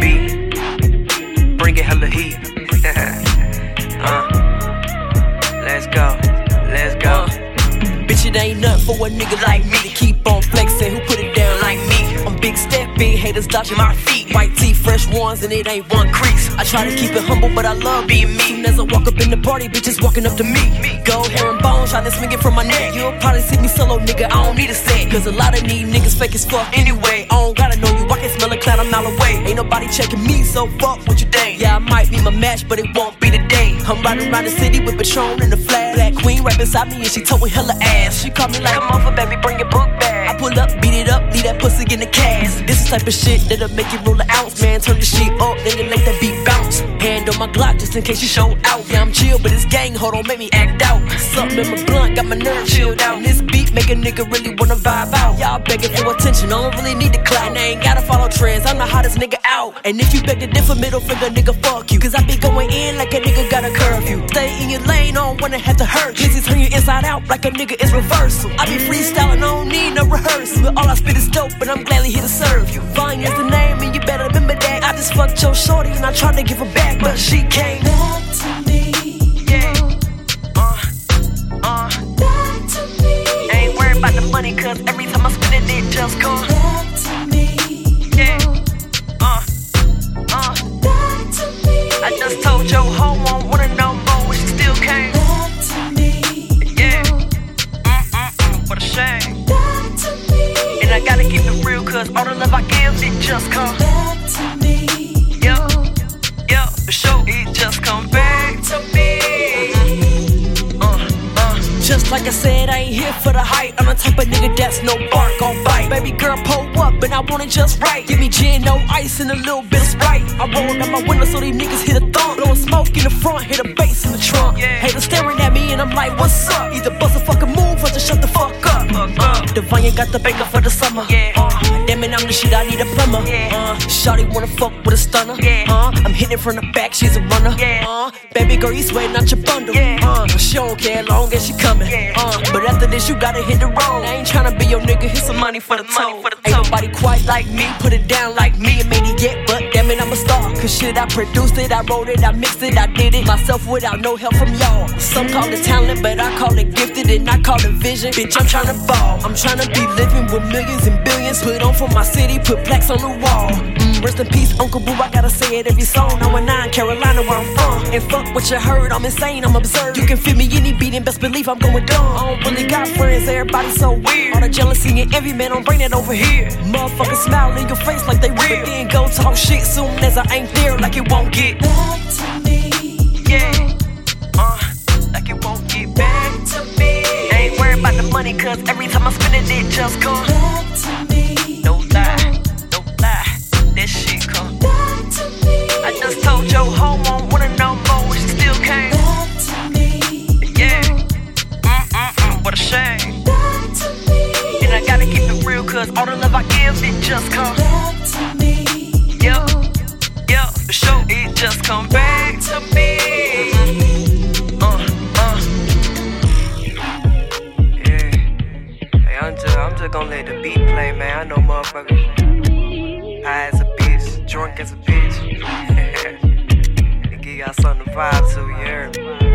beat. Bring it hella heat. uh, let's go, let's go. Bitch, it ain't nothing for a nigga like me to keep on flexing. Who put it down like me? I'm big step big haters dodging my feet. White tee, fresh ones, and it ain't one crease. I try to keep it humble, but I love being me. Soon as I walk up in the party, bitches walking up to me. Gold hair and bones, try to swing it from my neck. You'll probably see me solo, nigga. I don't need a set. Cause a lot of these niggas fake as fuck anyway. I don't gotta know you, I can smell a cloud a mile away. Ain't nobody checking me, so fuck what you think. Yeah, I might be my match, but it won't be today. I'm riding around the city with Patron and the flag. Black queen right beside me, and she towing hella ass. She call me like, come over, baby, bring your book back. I pull up, beat it up, leave that pussy in the cast. This is type of shit that'll make you roll an man. Turn the shit up, then you let that beat bounce. Hand on my Glock just in case you show out. Yeah, I'm chill, but this gang, hold on, make me act out. Something in my blunt, got my nerve chilled out. This beat make a nigga really wanna vibe out. Y'all begging for attention, I don't really need the clout. And I ain't gotta follow trends, I'm the hottest nigga out. And if you beg to differ, middle finger, nigga, fuck you. Cause I be going in like a nigga got a curfew. Stay in your lane, I don't wanna have to hurt. you. Glizzy turn you inside out like a nigga is reversal. I be freestyling, I don't need no rehearsal. But all I spit is dope, and I'm gladly here to serve you. Vine is the name, and you better remember that. I just fucked your shorty, and I tried to give her back, but she came like I said, I ain't here for the hype. I'm the type of nigga that's no bark on bite. Baby girl, pull up, and I want it just right. Give me gin, no ice, and a little bit of sprite. I roll up my window so these niggas hit a thump. Blowing smoke in the front, hit a bass in the trunk. Haters staring at me, and I'm like, what's up? Either bust a fucking move or just shut the fuck up. Uh, Divine got the baker for the summer. Uh, it, I'm the shit, I need a plumber. Uh, Shawty wanna fuck with a stunner. Uh, I'm hitting from the back, she's a runner. Uh, baby girl, you sweating out your bundle. Uh, she don't care long as she coming. Uh, but after this, you gotta hit the road. I ain't tryna be your nigga, here's some money for the toe. Ain't nobody quite like me, put it down like me and made it yet, but I'm a star. Cause shit, I produced it, I wrote it, I mixed it, I did it myself without no help from y'all. Some call it talent, but I call it gifted, and I call it vision. Bitch, I'm tryna ball. I'm tryna be living with millions and billions. Put on for my city, put plaques on the wall. Rest in peace, Uncle Boo, I gotta say it every song. 919 Carolina, where I'm from. And fuck what you heard, I'm insane, I'm absurd. You can feel me any beat, and best believe I'm going dumb. I don't really got friends, everybody so weird. All the jealousy and envy, man, don't bring that over here. Motherfuckers smile in your face like they real. But then go talk shit soon as I ain't there, like it won't get. Just come back to me. Uh, uh. Yeah. Hey, I'm just, I'm just gonna let the beat play, man. I know motherfuckers high as a bitch, drunk as a bitch. it give y'all something to vibe to, me?